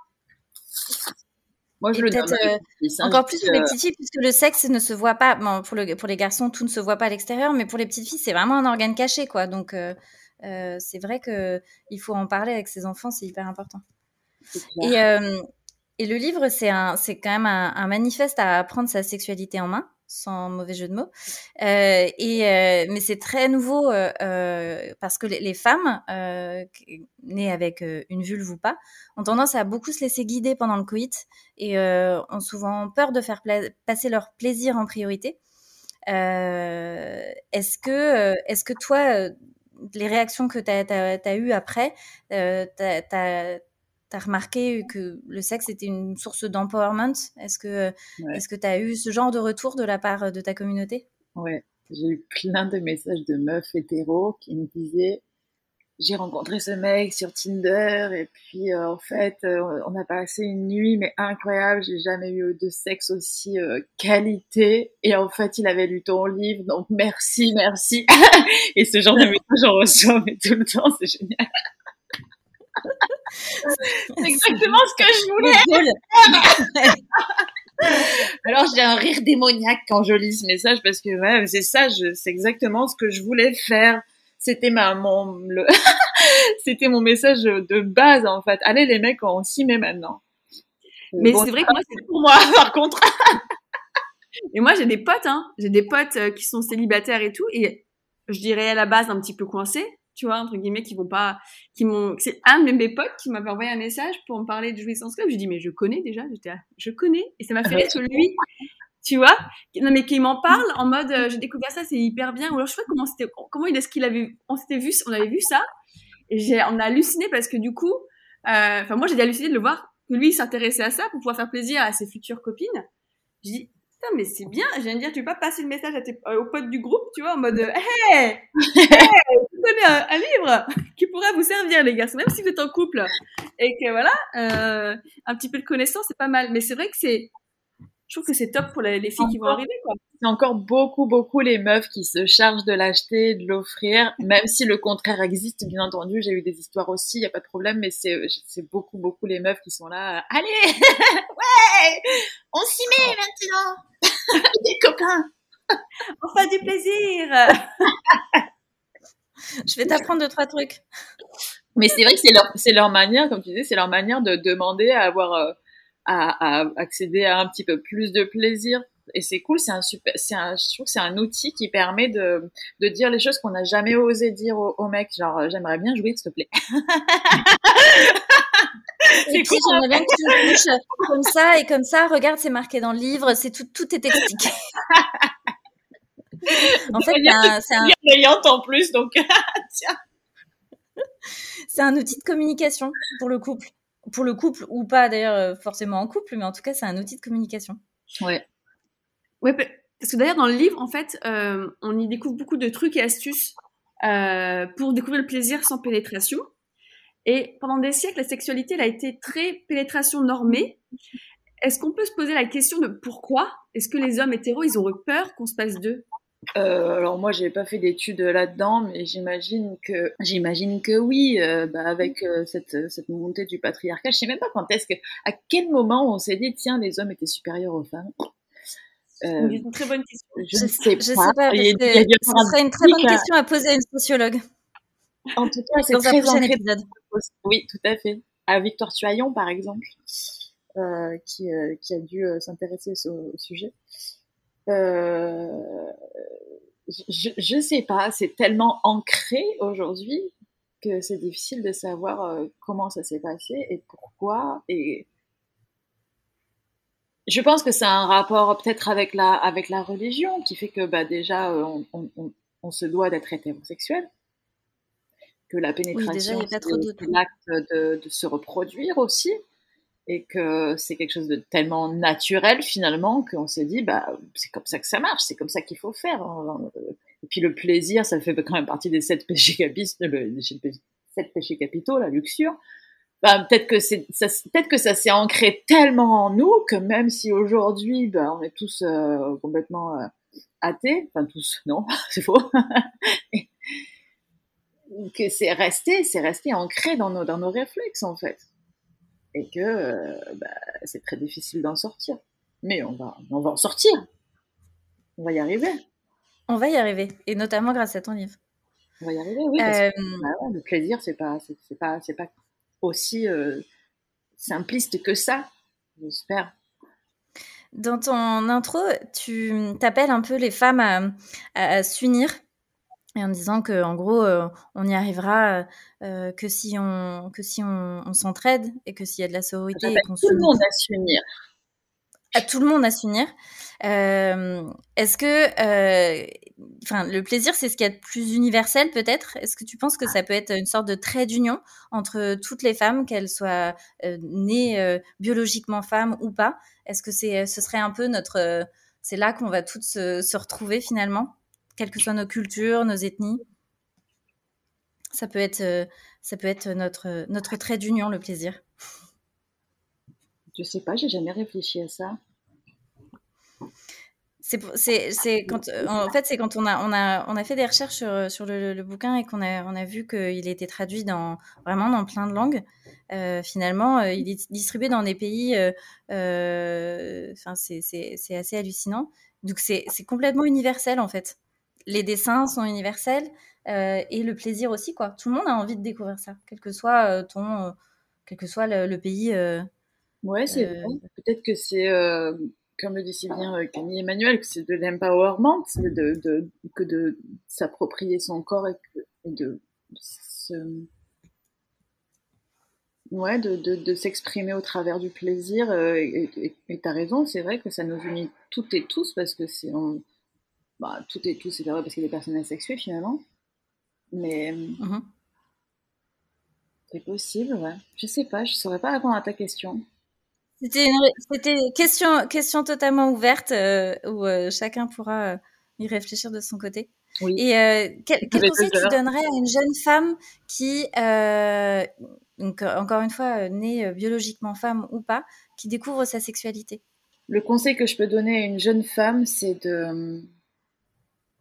Moi, je le. Euh, encore plus pour les petites filles, puisque le sexe ne se voit pas. Bon, pour, le, pour les garçons, tout ne se voit pas à l'extérieur, mais pour les petites filles, c'est vraiment un organe caché, quoi. Donc, c'est vrai que il faut en parler avec ses enfants, c'est hyper important. Et, et, le livre, c'est quand même un, un, manifeste à prendre sa sexualité en main sans mauvais jeu de mots. Euh, euh, mais c'est très nouveau euh, parce que les, femmes nées avec une vulve ou pas ont tendance à beaucoup se laisser guider pendant le coït et ont souvent peur de faire passer leur plaisir en priorité. est-ce que, est-ce que toi, les réactions que tu as, eues après, tu as, tu as remarqué que le sexe était une source d'empowerment? Est-ce que est-ce que tu as eu ce genre de retour de la part de ta communauté? Ouais, j'ai eu plein de messages de meufs hétéros qui me disaient j'ai rencontré ce mec sur Tinder et puis euh, en fait euh, on a passé une nuit mais incroyable j'ai jamais eu de sexe aussi euh, qualité et en fait il avait lu ton livre donc merci merci. Et ce genre de messages j'en reçois mais tout le temps c'est génial c'est exactement ce que je voulais. Alors j'ai un rire démoniaque quand je lis ce message parce que ouais, c'est ça, c'est exactement ce que je voulais faire. C'était ma mon le c'était mon message de base en fait. Allez les mecs, on s'y met maintenant. Mais c'est vrai que moi c'est pour moi par contre. et moi j'ai des potes hein, j'ai des potes euh, qui sont célibataires et tout et je dirais à la base un petit peu coincés tu vois, entre guillemets, qui vont pas, qui m'ont, c'est un de mes potes qui m'avait envoyé un message pour me parler de Jouissance Club. Je dis, mais je connais déjà, j'étais je connais. Et ça m'a fait rire que lui, tu vois, non, mais qu'il m'en parle en mode, euh, j'ai découvert ça, c'est hyper bien. Ou alors, je sais pas comment c'était, comment il est-ce qu'il avait, on s'était vu, on avait vu ça. Et j'ai, on a halluciné parce que du coup, euh, enfin, moi, j'ai halluciné de le voir que lui s'intéressait à ça pour pouvoir faire plaisir à ses futures copines. Je dis, mais c'est bien. Je viens de dire, tu pas passer le message à tes, euh, aux potes du groupe, tu vois, en mode, hé, hey, tu connais un, livre qui pourrait vous servir, les garçons, même si vous êtes en couple. Et que voilà, euh, un petit peu de connaissance, c'est pas mal. Mais c'est vrai que c'est, je trouve que c'est top pour les, les filles qui vont arriver. C'est encore beaucoup, beaucoup les meufs qui se chargent de l'acheter, de l'offrir, même si le contraire existe, bien entendu. J'ai eu des histoires aussi, il n'y a pas de problème, mais c'est, c'est beaucoup, beaucoup les meufs qui sont là. euh, Allez, ouais, on s'y met maintenant, des copains. On fait du plaisir. Je vais t'apprendre deux, trois trucs. Mais c'est vrai que c'est leur, c'est leur manière, comme tu disais, c'est leur manière de demander à avoir, euh, à, à accéder à un petit peu plus de plaisir. Et c'est cool, c'est un super, c'est un, je trouve que c'est un outil qui permet de, de dire les choses qu'on n'a jamais osé dire aux, aux mecs. Genre, euh, j'aimerais bien jouer, s'il te plaît. Et puis, j'aimerais bien que tu me touches comme ça et comme ça. Regarde, c'est marqué dans le livre. C'est tout, tout est expliqué. en fait, c'est un, c'est un, bienveillante en plus, donc tiens. c'est un outil de communication pour le couple. Pour le couple ou pas d'ailleurs euh, forcément en couple, mais en tout cas, c'est un outil de communication. Ouais. Ouais, pa- parce que d'ailleurs, dans le livre, en fait, euh, on y découvre beaucoup de trucs et astuces euh, pour découvrir le plaisir sans pénétration. Et pendant des siècles, la sexualité elle a été très pénétration normée. Est-ce qu'on peut se poser la question de pourquoi Est-ce que les hommes hétéros, ils ont eu peur qu'on se passe d'eux? Euh, alors moi, j'ai pas fait d'études là-dedans, mais j'imagine que oui, bah, avec cette cette montée du patriarcat, je sais même pas quand est-ce que, à quel moment on s'est dit tiens les hommes étaient supérieurs aux femmes? Euh, C'est une très bonne question. je ne sais pas. ce un serait une très bonne à- question à poser à une sociologue En tout cas, c'est dans un très prochain ancré. épisode. Oui, tout à fait. À Victor Tuaillon, par exemple, euh, qui, euh, qui a dû euh, s'intéresser au, au sujet. Euh, je, je sais pas, c'est tellement ancré aujourd'hui que c'est difficile de savoir euh, comment ça s'est passé et pourquoi. Et je pense que c'est un rapport peut-être avec la avec la religion qui fait que bah déjà euh, on, on, on, on se doit d'être hétérosexuel, que la pénétration de c'est l'acte de, de se reproduire aussi et que c'est quelque chose de tellement naturel finalement qu'on s'est dit bah c'est comme ça que ça marche, c'est comme ça qu'il faut faire. Et puis le plaisir, ça fait quand même partie des sept péchés capitaux, le, sept péchés capitaux, la luxure. Bah, peut-être que c'est ça, peut-être que ça s'est ancré tellement en nous que même si aujourd'hui bah, on est tous euh, complètement euh, athées, enfin tous, non, c'est faux, que c'est resté, c'est resté ancré dans nos dans nos réflexes en fait et que euh, bah, c'est très difficile d'en sortir. Mais on va, on va en sortir. On va y arriver. On va y arriver, et notamment grâce à ton livre. On va y arriver, oui. Parce que, bah ouais, le plaisir, c'est pas, c'est pas, c'est pas aussi euh, simpliste que ça. J'espère. Dans ton intro, tu t'appelles un peu les femmes à, à- à s'unir et en disant que en gros euh, on y arrivera euh, que si on que si on, on s'entraide et que s'il y a de la sororité et qu'on tout le monde à s'unir. à tout le monde à s'unir. Euh, Est-ce que, enfin, le plaisir, c'est ce qu'il y a plus universel peut-être Est-ce que tu penses que ça peut être une sorte de trait d'union entre toutes les femmes, qu'elles soient euh, nées euh, biologiquement femmes ou pas? Est-ce que c'est, ce serait un peu notre, euh, c'est là qu'on va toutes se, retrouver finalement, quelles que soient nos cultures, nos ethnies? Ça peut être, euh, notre trait d'union, le plaisir. Je sais pas, j'ai jamais réfléchi à ça. C'est, quand, euh, en fait, c'est quand on a, on a, on a fait des recherches sur, sur le, le bouquin et qu'on a, on a vu qu'il était traduit dans, vraiment dans plein de langues. Euh, finalement, euh, il est distribué dans des pays, euh, euh, c'est, assez hallucinant. Donc, c'est, complètement universel, en fait. Les dessins sont universels euh, et le plaisir aussi, quoi. Tout le monde a envie de découvrir ça, quel que soit euh, ton, euh, quel que soit le, le pays. euh, Ouais, c'est euh. Peut-être que c'est, euh, comme le dit si bien euh, Camille Emmanuel, que c'est de l'empowerment, c'est de, de, que de s'approprier son corps et, que- et de se, ouais, de, de, de s'exprimer au travers du plaisir. euh, et et t'as raison, c'est vrai que ça nous unit toutes et tous parce que c'est, on- bah, toutes et tous, c'est vrai parce qu'il y a des personnes asexuées finalement. Mais mhm. c'est possible, ouais. Je sais pas, je saurais pas répondre à ta question. C'était une, question, question totalement ouverte euh, où euh, chacun pourra euh, y réfléchir de son côté. Oui. Et quel, conseil tu donnerais à une jeune femme qui, donc, encore une fois, née biologiquement femme ou pas, qui découvre sa sexualité? Le conseil que je peux donner à une jeune femme, c'est de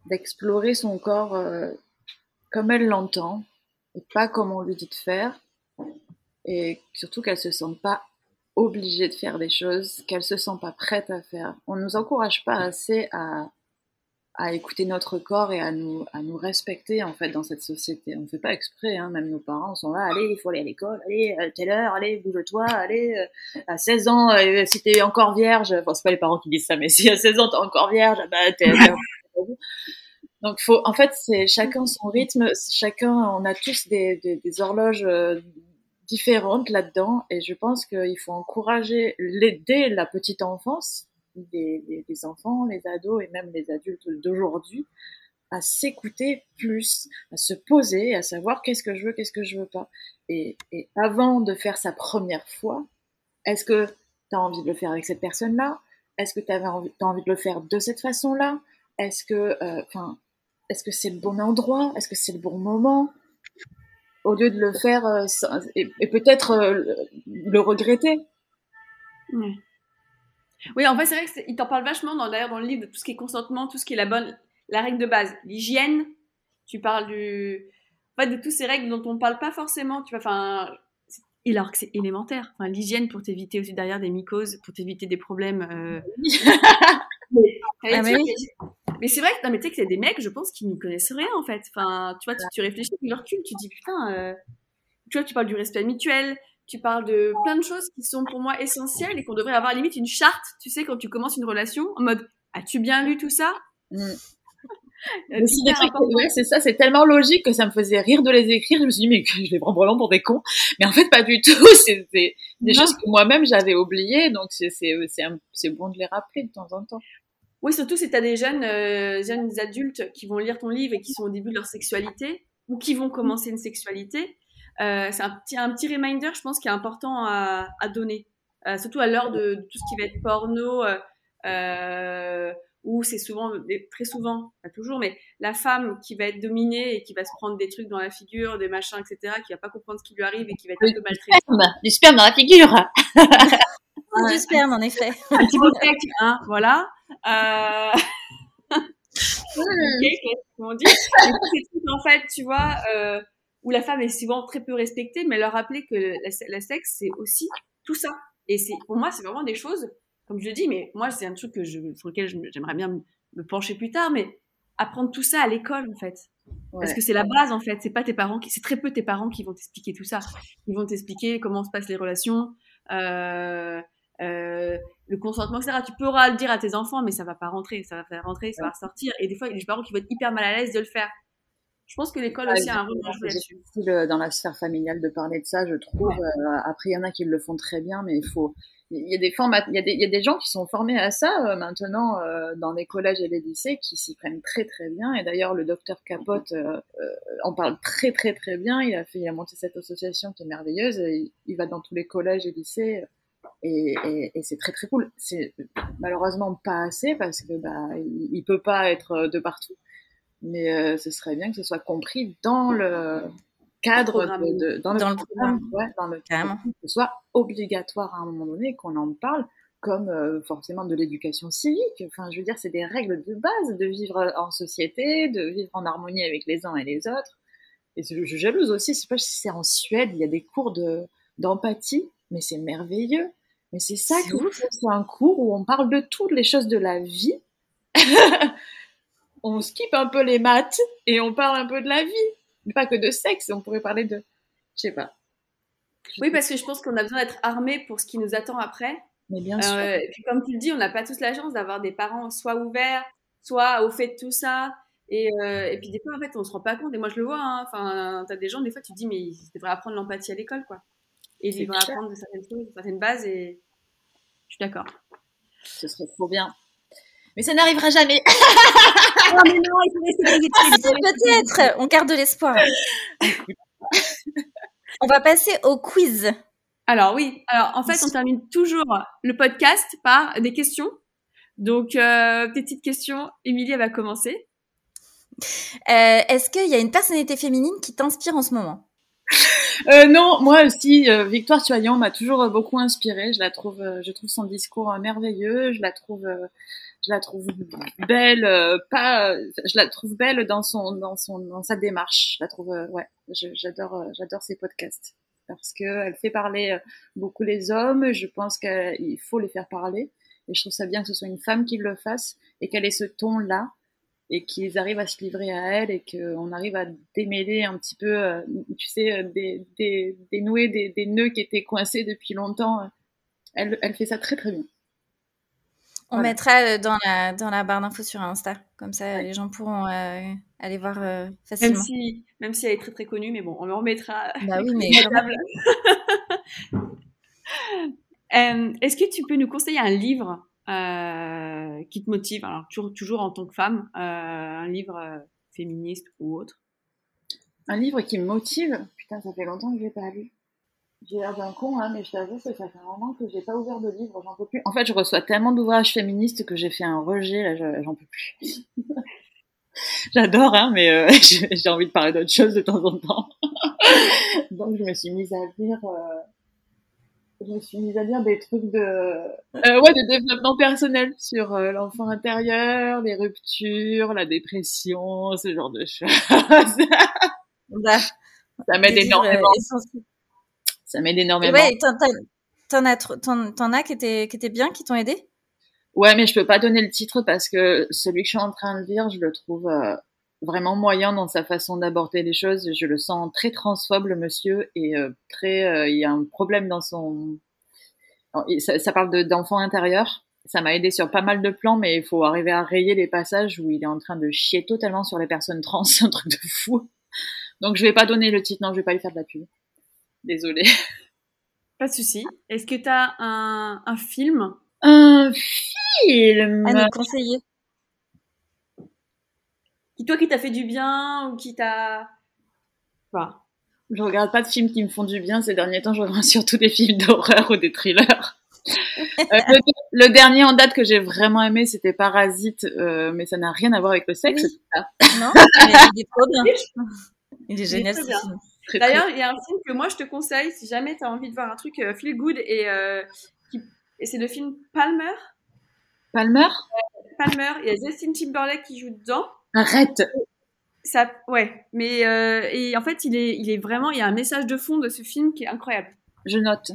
d'explorer son corps comme elle l'entend et pas comme on lui dit de faire. Et surtout qu'elle se sente pas obligée de faire des choses qu'elle se sent pas prête à faire. On nous encourage pas assez à, à écouter notre corps et à nous, à nous respecter en fait dans cette société. On ne fait pas exprès, hein, même nos parents sont là, allez, il faut aller à l'école, allez, à telle heure, allez, bouge-toi, allez, euh, à 16 ans, euh, si t'es encore vierge, enfin c'est pas les parents qui disent ça, mais si à 16 ans t'es encore vierge, bah t'es... Donc faut, en fait, c'est chacun son rythme, chacun, on a tous des, des, des horloges euh, différentes là-dedans, et je pense qu'il faut encourager dès la petite enfance, des, enfants, les ados et même les adultes d'aujourd'hui, à s'écouter plus, à se poser, à savoir qu'est-ce que je veux, qu'est-ce que je veux pas. Et, avant de faire sa première fois, est-ce que tu as envie de le faire avec cette personne-là? Est-ce que tu as envie, de le faire de cette façon-là? Est-ce que, enfin, est-ce que c'est le bon endroit? Est-ce que c'est le bon moment? Au lieu de le faire euh, et, peut-être euh, le regretter. Oui. en fait, c'est vrai qu'il t'en parle vachement dans, d'ailleurs dans le livre de tout ce qui est consentement, tout ce qui est la bonne, la règle de base, l'hygiène. Tu parles du, en fait, de toutes ces règles dont on ne parle pas forcément. Tu vois, enfin, alors que c'est élémentaire. Enfin, l'hygiène pour t'éviter aussi derrière des mycoses, pour t'éviter des problèmes. Euh... ah, mais oui. Mais c'est vrai que, non, mais tu sais que c'est des mecs, je pense, qui n'y connaissent rien, en fait. Enfin, tu vois, tu, tu réfléchis, tu leur tu dis, putain, euh... tu vois, tu parles du respect mutuel, tu parles de plein de choses qui sont pour moi essentielles et qu'on devrait avoir limite une charte, tu sais, quand tu commences une relation, en mode, as-tu bien lu tout ça? Mm. ouais, c'est ça, c'est tellement logique que ça me faisait rire de les écrire. Je me suis dit, mais je les prends vraiment pour des cons. Mais en fait, pas du tout. C'est des, des choses que moi-même j'avais oubliées. Donc, c'est bon de les rappeler de temps en temps. Oui, surtout si tu as des jeunes, euh, jeunes adultes qui vont lire ton livre et qui sont au début de leur sexualité ou qui vont commencer une sexualité. Euh, c'est un petit, un petit reminder, je pense, qui est important à, à donner. Euh, surtout à l'heure de, de, tout ce qui va être porno, euh, où c'est souvent, très souvent, pas toujours, mais la femme qui va être dominée et qui va se prendre des trucs dans la figure, des machins, etc., qui va pas comprendre ce qui lui arrive et qui va être un peu maltraitée. Du sperme dans la figure Du sperme, en effet. Un petit hein, voilà. Euh... okay, on dit. en fait, tu vois, euh, où la femme est souvent très peu respectée, mais leur rappeler que la, sexe, c'est aussi tout ça. Et c'est, pour moi, c'est vraiment des choses, comme je le dis, mais moi, c'est un truc que je, sur lequel j'aimerais bien me pencher plus tard, mais apprendre tout ça à l'école, en fait. Parce que c'est la base, en fait. C'est pas tes parents qui, c'est très peu tes parents qui vont t'expliquer tout ça. Ils vont t'expliquer comment se passent les relations, euh, euh, le consentement, etc. Tu pourras le dire à tes enfants, mais ça va pas rentrer, ça va faire rentrer, ça va ressortir. Et des fois, il y a des parents qui vont être hyper mal à l'aise de le faire. Je pense que l'école aussi a un rôle à jouer là-dessus. Dans la sphère familiale de parler de ça, je trouve. Euh, après, il y en a qui le font très bien, mais il faut. Il y a des formats, il y a des, il y a des gens qui sont formés à ça euh, maintenant euh, dans les collèges et les lycées qui s'y prennent très très bien. Et d'ailleurs, le docteur Capote en parle très très très bien. Il a fait, il a monté cette association qui est merveilleuse. il, il va dans tous les collèges et lycées et, et, et c'est très très cool. C'est malheureusement pas assez parce que bah il, il, peut pas être de partout, mais euh, ce serait bien que ce soit compris dans le cadre de, de, dans, dans, le, programme, ouais, dans le cadre, que ce soit obligatoire à un moment donné qu'on en parle comme euh, forcément de l'éducation civique. Enfin, je veux dire, c'est des règles de base de vivre en société, de vivre en harmonie avec les uns et les autres. Et je, je jalouse aussi, je sais pas si c'est en Suède, il y a des cours de d'empathie, mais c'est merveilleux. Mais c'est ça que c'est un cours où on parle de toutes les choses de la vie. on skip un peu les maths et on parle un peu de la vie. Pas que de sexe, on pourrait parler de... Je sais pas. oui, parce que je pense qu'on a besoin d'être armé pour ce qui nous attend après. Mais bien sûr. Euh, et puis comme tu le dis, on n'a pas tous la chance d'avoir des parents soit ouverts, soit au fait de tout ça. Et, euh, et puis des fois, en fait, on se rend pas compte. Et moi, je le vois. Hein. Enfin, t'as des gens, des fois, tu te dis, mais ils devraient apprendre l'empathie à l'école, quoi. Et ils devraient apprendre de certaines choses, de certaines bases. Et je suis d'accord. Ce serait trop bien. Mais ça n'arrivera jamais. non, mais non, Peut-être, on garde l'espoir. on va passer au quiz. Alors oui, alors en fait, on termine toujours le podcast par des questions. Donc, euh, petite question, Émilie, va commencer. Euh, Est-ce qu'il y a une personnalité féminine qui t'inspire en ce moment? Euh, non, moi aussi, euh, Victoire Tuaillon m'a toujours beaucoup inspirée. Je la trouve, je trouve son discours merveilleux. Je la trouve, je la trouve belle, pas, je la trouve belle dans son, dans son, dans sa démarche. Je la trouve, ouais, j'adore, j'adore ses podcasts parce que elle fait parler beaucoup les hommes. Je pense qu'il faut les faire parler. Et je trouve ça bien que ce soit une femme qui le fasse et qu'elle ait ce ton-là et qu'ils arrivent à se livrer à elle et qu'on arrive à démêler un petit peu, euh, tu sais, euh, des, des, des noués, des, des, nœuds qui étaient coincés depuis longtemps. Elle, elle fait ça très très bien. On mettra euh, dans la, dans la barre d'infos sur Insta, comme ça les gens pourront aller voir facilement. Même si, même si elle est très très connue, mais bon, on le remettra. Bah oui, mais. Est-ce que tu peux nous conseiller un livre euh, qui te motive, alors toujours, toujours en tant que femme, euh, un livre euh, féministe ou autre Un livre qui me motive Putain, ça fait longtemps que je l'ai pas lu. J'ai l'air d'un con, hein, mais je t'avoue que ça fait un moment que j'ai pas ouvert de livre, j'en peux plus. En fait, je reçois tellement d'ouvrages féministes que j'ai fait un rejet, là, j'en peux plus. J'adore, hein, mais euh, j'ai envie de parler d'autre chose de temps en temps. Donc, je me suis mise à lire je me suis mise à lire des trucs de, euh, ouais, de développement personnel sur euh, l'enfant intérieur, les ruptures, la dépression, ce genre de choses. Bah, ça m'aide énormément. Ça m'aide énormément. Ouais, t'en as, t'en as qui étaient, qui étaient bien, qui t'ont aidé? Ouais, mais je peux pas donner le titre parce que celui que je suis en train de lire, je le trouve euh, vraiment moyen dans sa façon d'aborder les choses. Je le sens très transphobe, le monsieur, et euh, très, euh, il y a un problème dans son. Ça, ça parle d'enfant intérieur. Ça m'a aidé sur pas mal de plans, mais il faut arriver à rayer les passages où il est en train de chier totalement sur les personnes trans, c'est un truc de fou. Donc je vais pas donner le titre, non, je vais pas lui faire de la pub. Désolée. Pas de souci. Est-ce que tu as un, un film? Un film À nous conseiller qui toi qui t'a fait du bien ou qui t'a enfin, je regarde pas de films qui me font du bien ces derniers temps je regarde surtout des films d'horreur ou des thrillers. Euh, le, dernier en date que j'ai vraiment aimé c'était Parasite euh, mais ça n'a rien à voir avec le sexe non. Mais il est trop bien. Il est génial ce film. D'ailleurs, il y a un film que moi je te conseille si jamais tu as envie de voir un truc euh, feel good et, euh, qui... et c'est le film Palmer. Palmer? Palmer, il y a Justin Timberlake qui joue dedans. Arrête. Ça, ouais, mais euh, et en fait, il est, il est vraiment, il y a un message de fond de ce film qui est incroyable. Je note.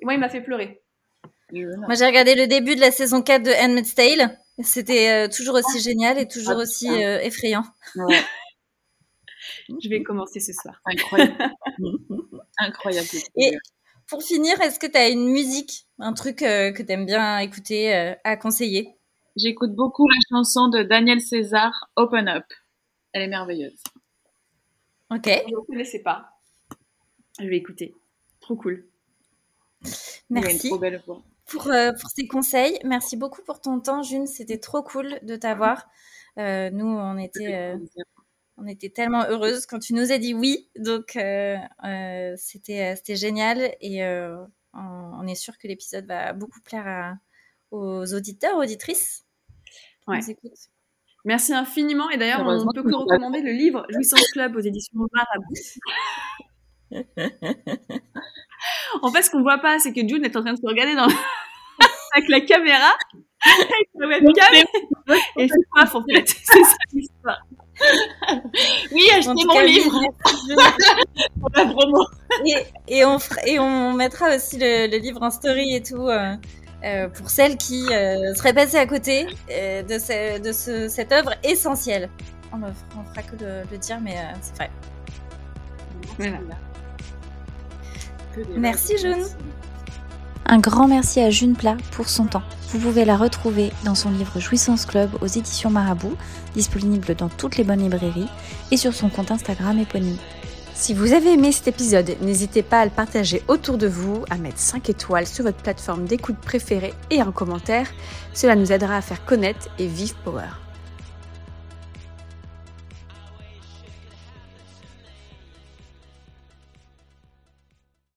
Et moi, il m'a fait pleurer. Moi, j'ai regardé le début de la saison 4 de Handmaid's Tale. C'était euh, toujours aussi génial et toujours ah, aussi euh, effrayant. Ouais. Je vais commencer ce soir. Incroyable. Incroyable. Et pour finir, est-ce que tu as une musique, un truc que tu aimes bien écouter à conseiller? J'écoute beaucoup la chanson de Daniel César, Open Up. Elle est merveilleuse. Ok. Je ne connaissais pas. Je vais écouter. Trop cool. Merci. trop belle voix. Pour, euh, pour ces conseils. Merci beaucoup pour ton temps, June. C'était trop cool de t'avoir. Euh, nous, on était, euh, on était tellement heureuses quand tu nous as dit oui. Donc, c'était génial. Et on, est sûr que l'épisode va beaucoup plaire aux auditeurs, auditrices. Merci infiniment. Et d'ailleurs, on ne peut que recommander le livre Jouissance Club aux éditions Marabout. en fait, ce qu'on voit pas, c'est que June est en train de se regarder dans... avec la caméra, avec la webcam, et c'est pas en fait. C'est ça l'histoire. Oui, achetez mon livre pour la promo. Et, on et on mettra aussi le, livre en story et tout. Euh, euh, pour celles qui euh, seraient passées à côté euh, de, de cette œuvre essentielle. On ne fera que de le dire, mais c'est vrai. Merci June. Un grand merci à June Plat pour son temps. Vous pouvez la retrouver dans son livre Jouissance Club aux éditions Marabout, disponible dans toutes les bonnes librairies, et sur son compte Instagram éponyme. Si vous avez aimé cet épisode, n'hésitez pas à le partager autour de vous, à mettre 5 étoiles sur votre plateforme d'écoute préférée et un commentaire. Cela nous aidera à faire connaître et vivre Power.